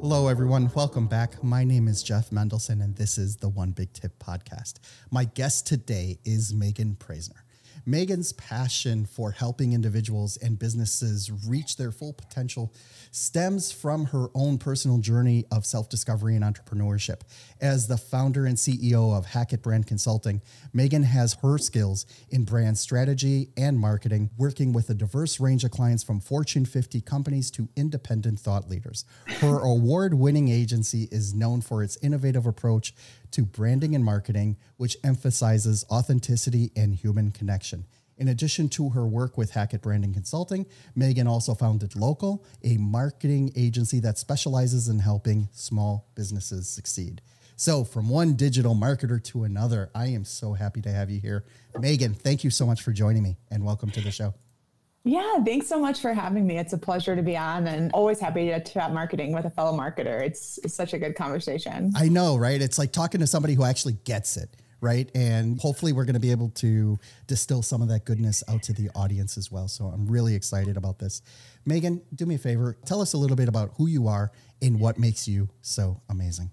Hello, everyone. Welcome back. My name is Jeff Mendelson, and this is the One Big Tip podcast. My guest today is Megan Prejzner. Megan's passion for helping individuals and businesses reach their full potential stems from her own personal journey of self discovery and entrepreneurship. As the founder and CEO of Hackett Brand Consulting, Megan has her skills in brand strategy and marketing, working with a diverse range of clients from Fortune 50 companies to independent thought leaders. Her award winning agency is known for its innovative approach to branding and marketing, which emphasizes authenticity and human connection. In addition to her work with Hackett Branding Consulting, Megan also founded Local, a marketing agency that specializes in helping small businesses succeed. So, from one digital marketer to another, I am so happy to have you here. Megan, thank you so much for joining me and welcome to the show. Yeah, thanks so much for having me. It's a pleasure to be on and always happy to chat marketing with a fellow marketer. It's, it's such a good conversation. I know, right? It's like talking to somebody who actually gets it, right? And hopefully we're going to be able to distill some of that goodness out to the audience as well. So I'm really excited about this. Megan, do me a favor. Tell us a little bit about who you are and what makes you so amazing.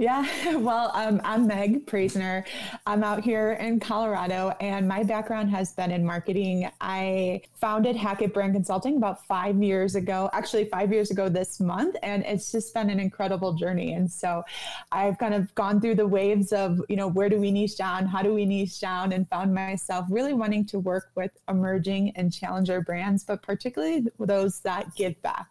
Yeah, well, um, I'm Meg Prejzner. I'm out here in Colorado, and my background has been in marketing. I founded Hackett Brand Consulting about five years ago, actually, five years ago this month, and it's just been an incredible journey. And so I've kind of gone through the waves of, you know, where do we niche down? How do we niche down? And found myself really wanting to work with emerging and challenger brands, but particularly those that give back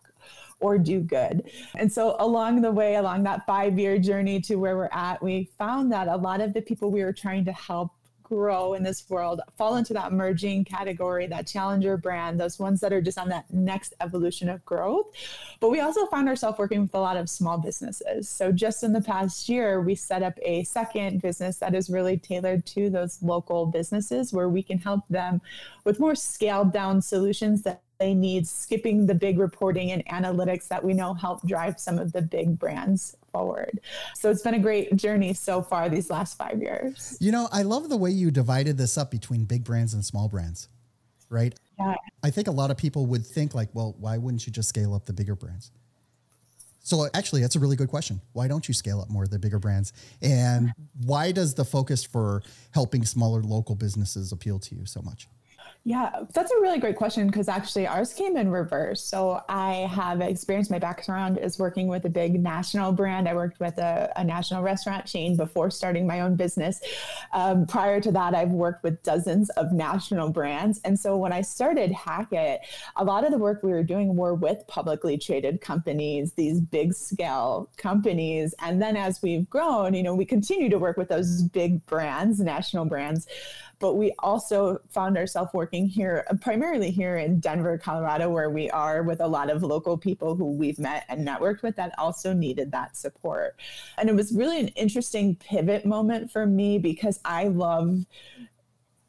or do good. And so along the way, along that five year journey to where we're at, we found that a lot of the people we were trying to help grow in this world fall into that merging category, that challenger brand, those ones that are just on that next evolution of growth. But we also found ourselves working with a lot of small businesses. So just in the past year, we set up a second business that is really tailored to those local businesses where we can help them with more scaled down solutions that they need, skipping the big reporting and analytics that we know help drive some of the big brands forward. So it's been a great journey so far these last five years. You know, I love the way you divided this up between big brands and small brands, right? Yeah. I think a lot of people would think, like, well, why wouldn't you just scale up the bigger brands? So actually, that's a really good question. Why don't you scale up more of the bigger brands? And why does the focus for helping smaller local businesses appeal to you so much? Yeah, that's a really great question because actually ours came in reverse. So I have experienced my background is working with a big national brand. I worked with a, a national restaurant chain before starting my own business. Um, prior to that, I've worked with dozens of national brands. And so when I started Hackett, a lot of the work we were doing were with publicly traded companies, these big scale companies. And then as we've grown, you know, we continue to work with those big brands, national brands but we also found ourselves working here, primarily here in Denver, Colorado, where we are with a lot of local people who we've met and networked with that also needed that support. And it was really an interesting pivot moment for me because I love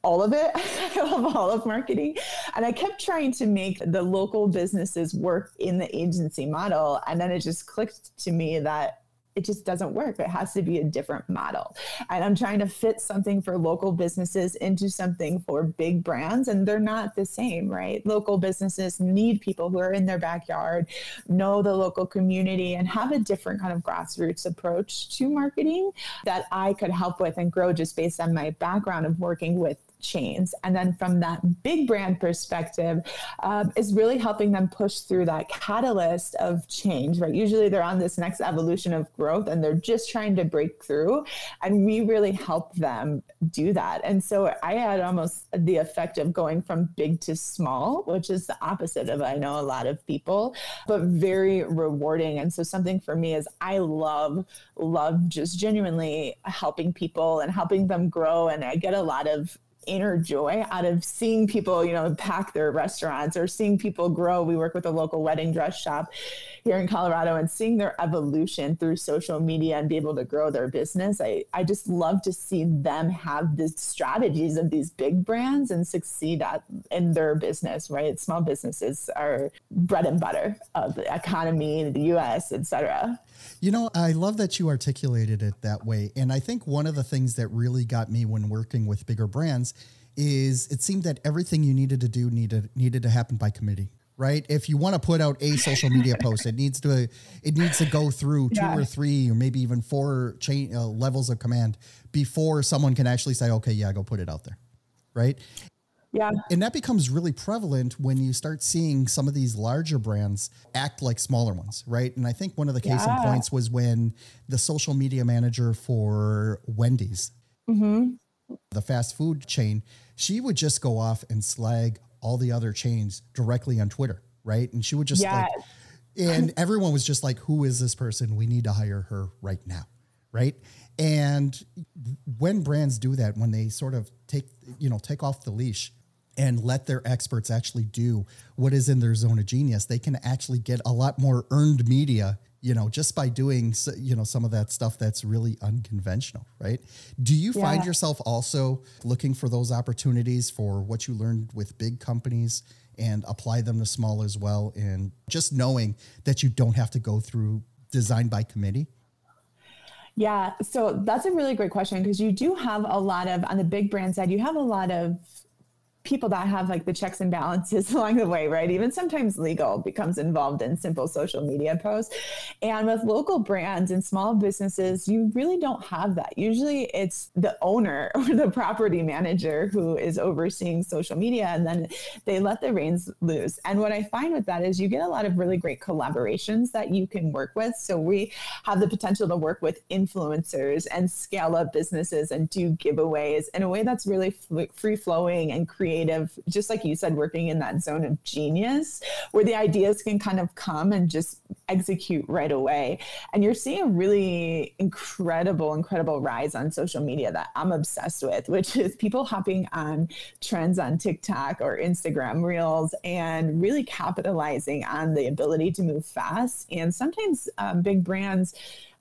all of it. I love all of marketing. And I kept trying to make the local businesses work in the agency model. And then it just clicked to me that it just doesn't work. It has to be a different model. And I'm trying to fit something for local businesses into something for big brands, and they're not the same, right? Local businesses need people who are in their backyard, know the local community, and have a different kind of grassroots approach to marketing that I could help with and grow just based on my background of working with chains. And then from that big brand perspective, um, is really helping them push through that catalyst of change, right? Usually they're on this next evolution of growth and they're just trying to break through. And we really help them do that. And so I had almost the effect of going from big to small, which is the opposite of I know a lot of people, but very rewarding. And so something for me is I love, love just genuinely helping people and helping them grow. And I get a lot of inner joy out of seeing people, you know, pack their restaurants or seeing people grow. We work with a local wedding dress shop here in Colorado and seeing their evolution through social media and be able to grow their business. I, I just love to see them have the strategies of these big brands and succeed at, in their business, right? Small businesses are bread and butter of the economy, in the US, et cetera. You know, I love that you articulated it that way. And I think one of the things that really got me when working with bigger brands is it seemed that everything you needed to do needed needed to happen by committee right? If you want to put out a social media post, it needs to it needs to go through two yeah. or three or maybe even four chain uh, levels of command before someone can actually say, "Okay, yeah, go put it out there." Right? Yeah. And that becomes really prevalent when you start seeing some of these larger brands act like smaller ones, right? And I think one of the case yeah. in points was when the social media manager for Wendy's, mm-hmm. the fast food chain, she would just go off and slag all the other chains directly on Twitter, right? And she would just yes. like, and everyone was just like, who is this person? We need to hire her right now, right? And when brands do that, when they sort of take, you know, take off the leash and let their experts actually do what is in their zone of genius, they can actually get a lot more earned media, you know, just by doing, you know, some of that stuff that's really unconventional, right? Do you yeah. find yourself also looking for those opportunities for what you learned with big companies and apply them to small as well? And just knowing that you don't have to go through design by committee? Yeah, so that's a really great question because you do have a lot of on the big brand side, you have a lot of people that have like the checks and balances along the way, right? Even sometimes legal becomes involved in simple social media posts. And with local brands and small businesses, you really don't have that. Usually it's the owner or the property manager who is overseeing social media and then they let the reins loose. And what I find with that is you get a lot of really great collaborations that you can work with. So we have the potential to work with influencers and scale up businesses and do giveaways in a way that's really free flowing and creative creative, just like you said, working in that zone of genius where the ideas can kind of come and just execute right away. And you're seeing a really incredible, incredible rise on social media that I'm obsessed with, which is people hopping on trends on TikTok or Instagram reels and really capitalizing on the ability to move fast. And sometimes um, big brands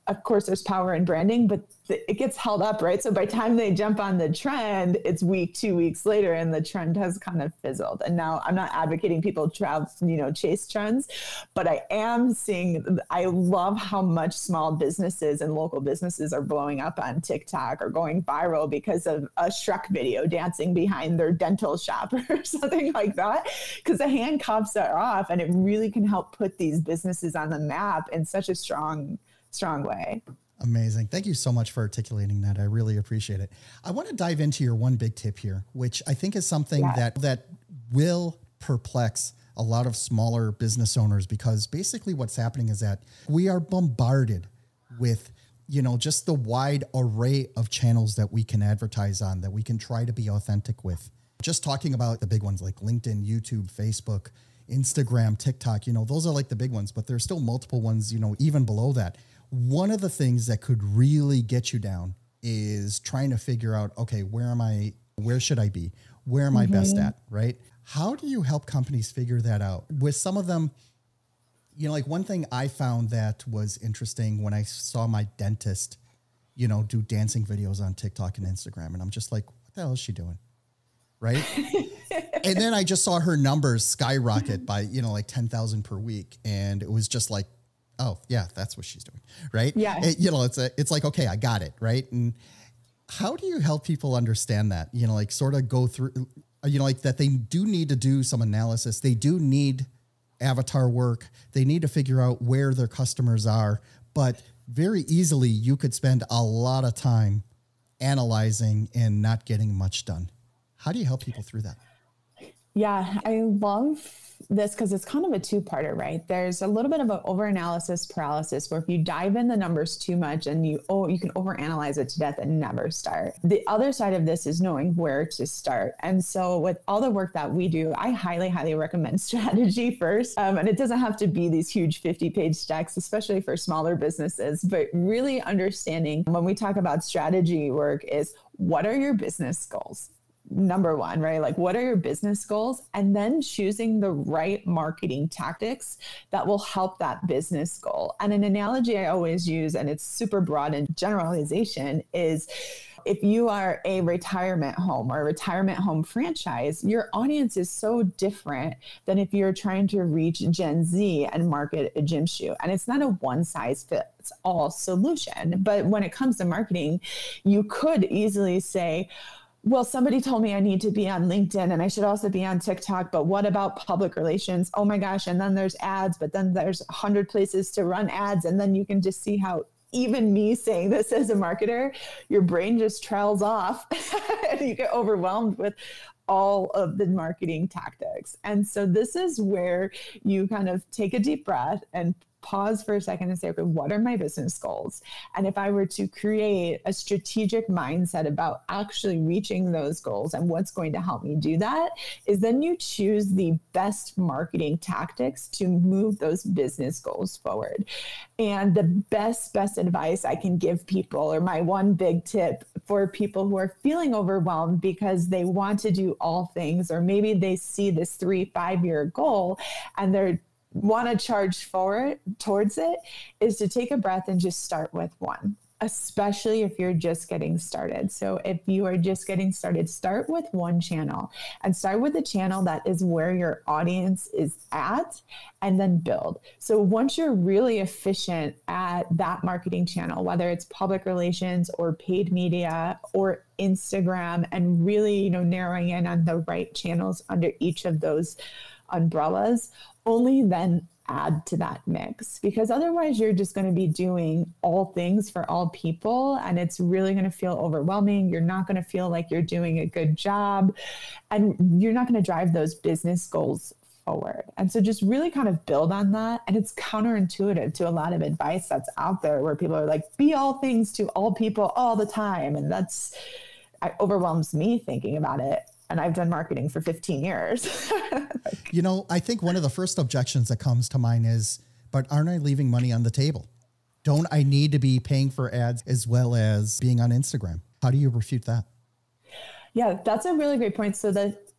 of course there's power in branding but it gets held up right? So by time they jump on the trend it's week two weeks later and the trend has kind of fizzled. And now i'm not advocating people travel you know chase trends but i am seeing i love how much small businesses and local businesses are blowing up on tiktok or going viral because of a shrek video dancing behind their dental shop or something like that because the handcuffs are off and it really can help put these businesses on the map in such a strong strong way. Amazing. Thank you so much for articulating that. I really appreciate it. I want to dive into your one big tip here, which I think is something yeah. that that will perplex a lot of smaller business owners because basically what's happening is that we are bombarded with you know just the wide array of channels that we can advertise on that we can try to be authentic with. Just talking about the big ones like LinkedIn, YouTube, Facebook, Instagram, TikTok, you know, those are like the big ones, but there's still multiple ones, you know, even below that one of the things that could really get you down is trying to figure out okay where am i where should i be where am mm-hmm. i best mm-hmm. at right how do you help companies figure that out with some of them you know like one thing i found that was interesting when i saw my dentist you know do dancing videos on tiktok and instagram and i'm just like what the hell is she doing right and then i just saw her numbers skyrocket by you know like 10,000 per week and it was just like oh yeah, that's what she's doing, right? Yeah. It, you know, it's a, it's like okay, I got it, right? And how do you help people understand that? You know, like sort of go through, uh, you know, like that they do need to do some analysis. They do need avatar work. They need to figure out where their customers are, but very easily you could spend a lot of time analyzing and not getting much done. How do you help people through that? Yeah, I love this because it's kind of a two-parter, right? There's a little bit of an over-analysis paralysis where if you dive in the numbers too much and you oh you can overanalyze it to death and never start. The other side of this is knowing where to start. And so with all the work that we do, I highly, highly recommend strategy first. Um, and it doesn't have to be these huge 50-page decks, especially for smaller businesses, but really understanding when we talk about strategy work is what are your business goals? Number one, right? Like, what are your business goals? And then choosing the right marketing tactics that will help that business goal. And an analogy I always use, and it's super broad in generalization, is if you are a retirement home or a retirement home franchise, your audience is so different than if you're trying to reach Gen Z and market a gym shoe. And it's not a one size fits all solution. But when it comes to marketing, you could easily say, well, somebody told me I need to be on LinkedIn and I should also be on TikTok, but what about public relations? Oh my gosh. And then there's ads, but then there's a hundred places to run ads. And then you can just see how even me saying this as a marketer, your brain just trails off and you get overwhelmed with all of the marketing tactics. And so this is where you kind of take a deep breath and pause for a second and say, okay, what are my business goals? And if I were to create a strategic mindset about actually reaching those goals and what's going to help me do that, is then you choose the best marketing tactics to move those business goals forward. And the best, best advice I can give people, or my one big tip for people who are feeling overwhelmed because they want to do all things, or maybe they see this three, five year goal and they're want to charge forward towards it is to take a breath and just start with one especially if you're just getting started. So, if you are just getting started, start with one channel and start with a channel that is where your audience is at and then build. So, once you're really efficient at that marketing channel, whether it's public relations or paid media or Instagram, and really, you know, narrowing in on the right channels under each of those umbrellas, only then add to that mix. Because otherwise you're just going to be doing all things for all people and it's really going to feel overwhelming. You're not going to feel like you're doing a good job and you're not going to drive those business goals forward. And so just really kind of build on that and it's counterintuitive to a lot of advice that's out there where people are like be all things to all people all the time. And that's it overwhelms me thinking about it and I've done marketing for 15 years. you know, I think one of the first objections that comes to mind is, but aren't I leaving money on the table? Don't I need to be paying for ads as well as being on Instagram? How do you refute that? Yeah, that's a really great point. So that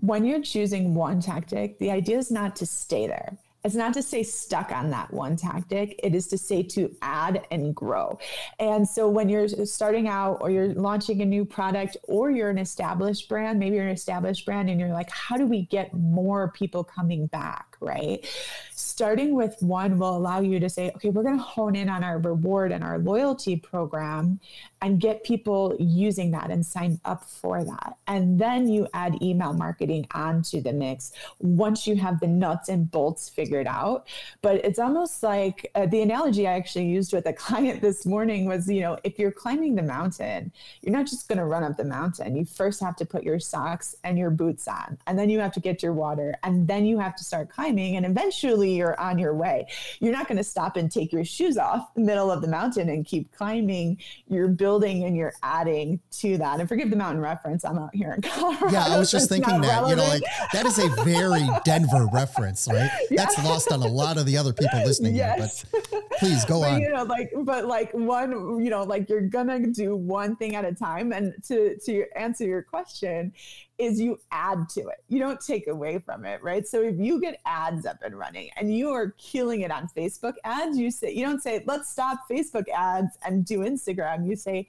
when you're choosing one tactic, the idea is not to stay there. It's not to say stuck on that one tactic, it is to say to add and grow. And so when you're starting out or you're launching a new product or you're an established brand, maybe you're an established brand and you're like, how do we get more people coming back, right? Starting with one will allow you to say, okay, we're going to hone in on our reward and our loyalty program and get people using that and sign up for that. And then you add email marketing onto the mix once you have the nuts and bolts figured out. But it's almost like uh, the analogy I actually used with a client this morning was, you know, if you're climbing the mountain, you're not just going to run up the mountain. You first have to put your socks and your boots on, and then you have to get your water, and then you have to start climbing, and eventually you're on your way. You're not going to stop and take your shoes off the middle of the mountain and keep climbing. You're building and you're adding to that. And forgive the mountain reference. I'm out here in Colorado. Yeah, I was just thinking that. Relevant. You know, like that is a very Denver reference, right? Yeah. That's lost on a lot of the other people listening. Yes. Here, but please go but, on. You know, like, but like one, you know, like you're gonna do one thing at a time. And to to answer your question, is you add to it. You don't take away from it, right? So if you get ads up and running and you are killing it on Facebook ads, you say you don't say let's stop Facebook ads and do Instagram. You say,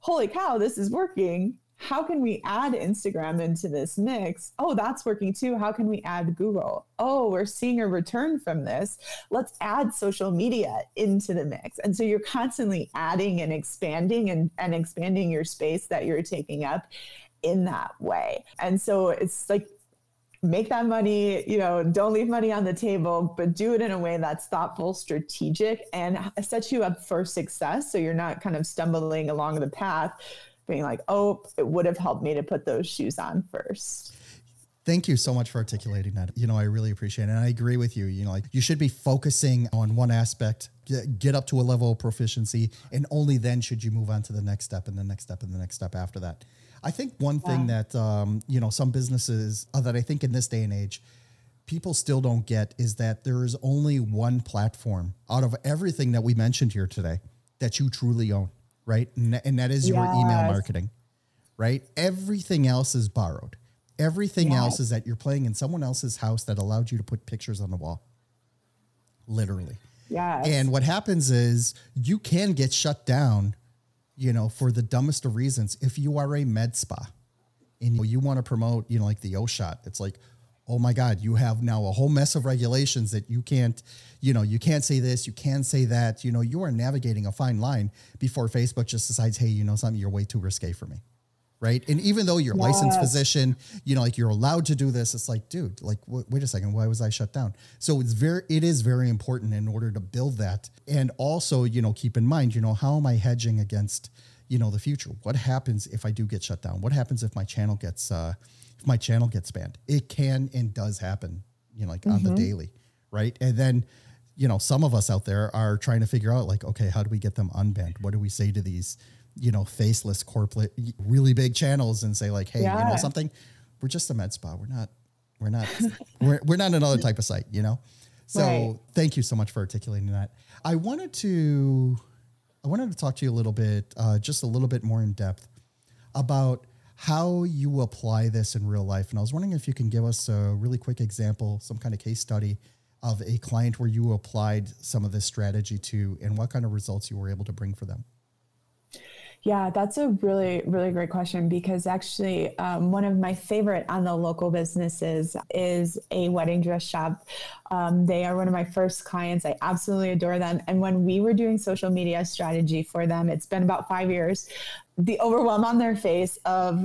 "Holy cow, this is working. How can we add Instagram into this mix? Oh, that's working too. How can we add Google? Oh, we're seeing a return from this. Let's add social media into the mix. And so you're constantly adding and expanding and, and expanding your space that you're taking up in that way. And so it's like make that money, you know, don't leave money on the table, but do it in a way that's thoughtful, strategic, and sets you up for success. So you're not kind of stumbling along the path being like, oh, it would have helped me to put those shoes on first. Thank you so much for articulating that. You know, I really appreciate it. And I agree with you. You know, like you should be focusing on one aspect, get, up to a level of proficiency, and only then should you move on to the next step and the next step and the next step after that. I think one yeah. thing that, um, you know, some businesses uh, that I think in this day and age, people still don't get is that there is only one platform out of everything that we mentioned here today that you truly own, right? And, and that is your yes. email marketing, right? Everything else is borrowed. Everything yes. else is that you're playing in someone else's house that allowed you to put pictures on the wall. Literally. Yeah. And what happens is you can get shut down, you know, for the dumbest of reasons. If you are a med spa and you want to promote, you know, like the O shot, it's like, oh my God, you have now a whole mess of regulations that you can't, you know, you can't say this, you can't say that. You know, you are navigating a fine line before Facebook just decides, hey, you know something, you're way too risque for me right? And even though you're yes. licensed physician, you know, like you're allowed to do this, it's like, dude, like, w- wait a second, why was I shut down? So it's very, it is very important in order to build that, and also, you know, keep in mind, you know, how am I hedging against, you know, the future? What happens if I do get shut down? What happens if my channel gets, uh, if my channel gets banned? It can and does happen, you know, like mm-hmm. on the mm-hmm. daily, right? And then. You know, some of us out there are trying to figure out, like, okay, how do we get them unbanned? What do we say to these, you know, faceless corporate, really big channels and say like, hey, yeah. you know something, we're just a med spa. We're not, we're not, we're, we're not another type of site, you know? So right. thank you so much for articulating that. I wanted to, I wanted to talk to you a little bit, uh, just a little bit more in depth about how you apply this in real life. And I was wondering if you can give us a really quick example, some kind of case study of a client where you applied some of this strategy to and what kind of results you were able to bring for them. Yeah, that's a really, really great question because actually, um, one of my favorite on the local businesses is a wedding dress shop. Um, they are one of my first clients. I absolutely adore them. And when we were doing social media strategy for them, it's been about five years, the overwhelm on their face of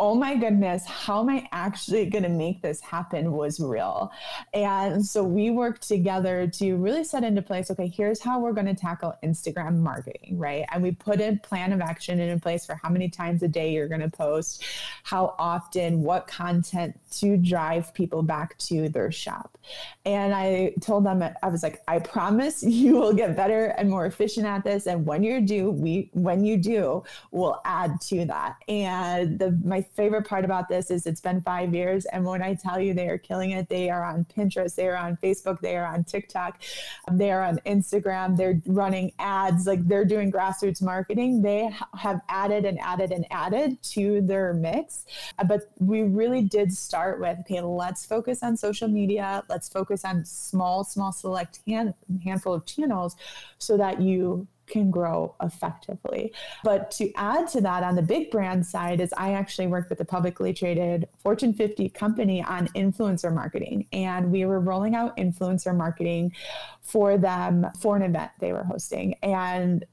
oh my goodness, how am I actually going to make this happen was real. And so we worked together to really set into place okay, here's how we're going to tackle Instagram marketing, right? And we put a plan of action in place for how many times a day you're going to post, how often, what content to drive people back to their shop. And I told them, I was like, I promise you will get better and more efficient at this. And when you do, we, when you do, we'll add to that. And the, my favorite part about this is it's been five years. And when I tell you they are killing it, they are on Pinterest, they are on Facebook, they are on TikTok, um, they are on Instagram, they're running ads, like they're doing grassroots marketing. They have added and added and added to their mix. Uh, but we really did start with okay, let's focus on social media, let's focus on small, small, select hand, handful of channels so that you can grow effectively. But to add to that on the big brand side is I actually worked with a publicly traded Fortune 50 company on influencer marketing and we were rolling out influencer marketing for them for an event they were hosting and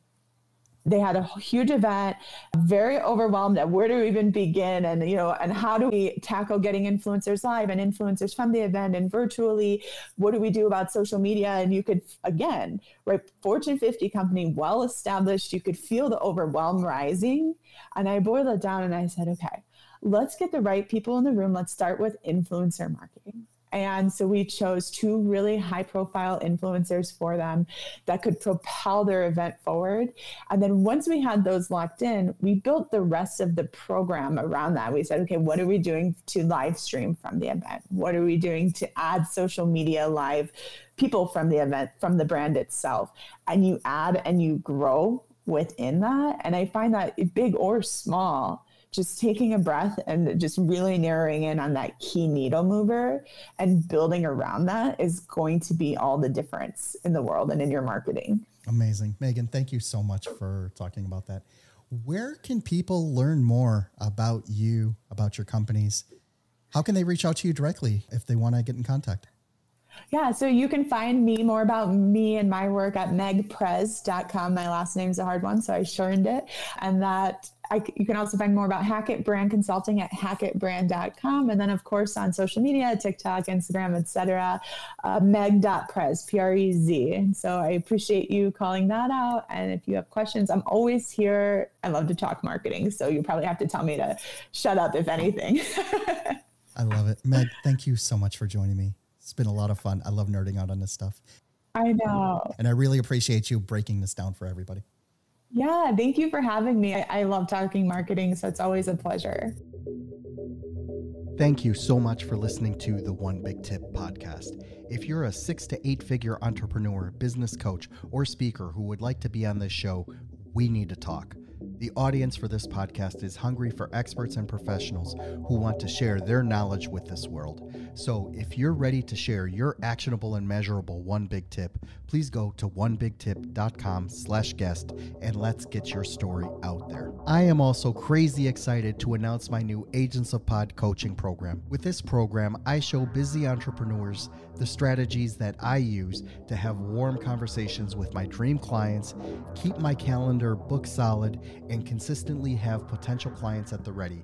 they had a huge event very overwhelmed at where to even begin and you know and how do we tackle getting influencers live and influencers from the event and virtually? What do we do about social media? And you could again right fortune 50 company well established you could feel the overwhelm rising. And i boiled it down and i said okay let's get the right people in the room. Let's start with influencer marketing and so we chose two really high profile influencers for them that could propel their event forward. And then once we had those locked in, we built the rest of the program around that. We said, okay, what are we doing to live stream from the event? What are we doing to add social media live people from the event, from the brand itself? And you add and you grow within that. And I find that big or small, just taking a breath and just really narrowing in on that key needle mover and building around that is going to be all the difference in the world and in your marketing. Amazing. Megan, thank you so much for talking about that. Where can people learn more about you, about your companies? How can they reach out to you directly if they want to get in contact? Yeah, so you can find me more about me and my work at megprez.com. My last name's a hard one, so I shortened it. And that I, you can also find more about Hackett Brand Consulting at hackettbrand.com. And then, of course, on social media, TikTok, Instagram, etc. Uh, meg.prez, P R E Z. So I appreciate you calling that out. And if you have questions, I'm always here. I love to talk marketing. So you probably have to tell me to shut up, if anything. I love it. Meg, thank you so much for joining me. It's been a lot of fun. I love nerding out on this stuff. I know. And I really appreciate you breaking this down for everybody. Yeah, thank you for having me. I, I love talking marketing, so it's always a pleasure. Thank you so much for listening to the One Big Tip podcast. If you're a six to eight figure entrepreneur, business coach, or speaker who would like to be on this show, we need to talk. The audience for this podcast is hungry for experts and professionals who want to share their knowledge with this world. So, if you're ready to share your actionable and measurable one big tip, please go to onebigtip.com slash guest and let's get your story out there. I am also crazy excited to announce my new Agents of Pod coaching program. With this program, I show busy entrepreneurs the strategies that I use to have warm conversations with my dream clients, keep my calendar book solid, and consistently have potential clients at the ready,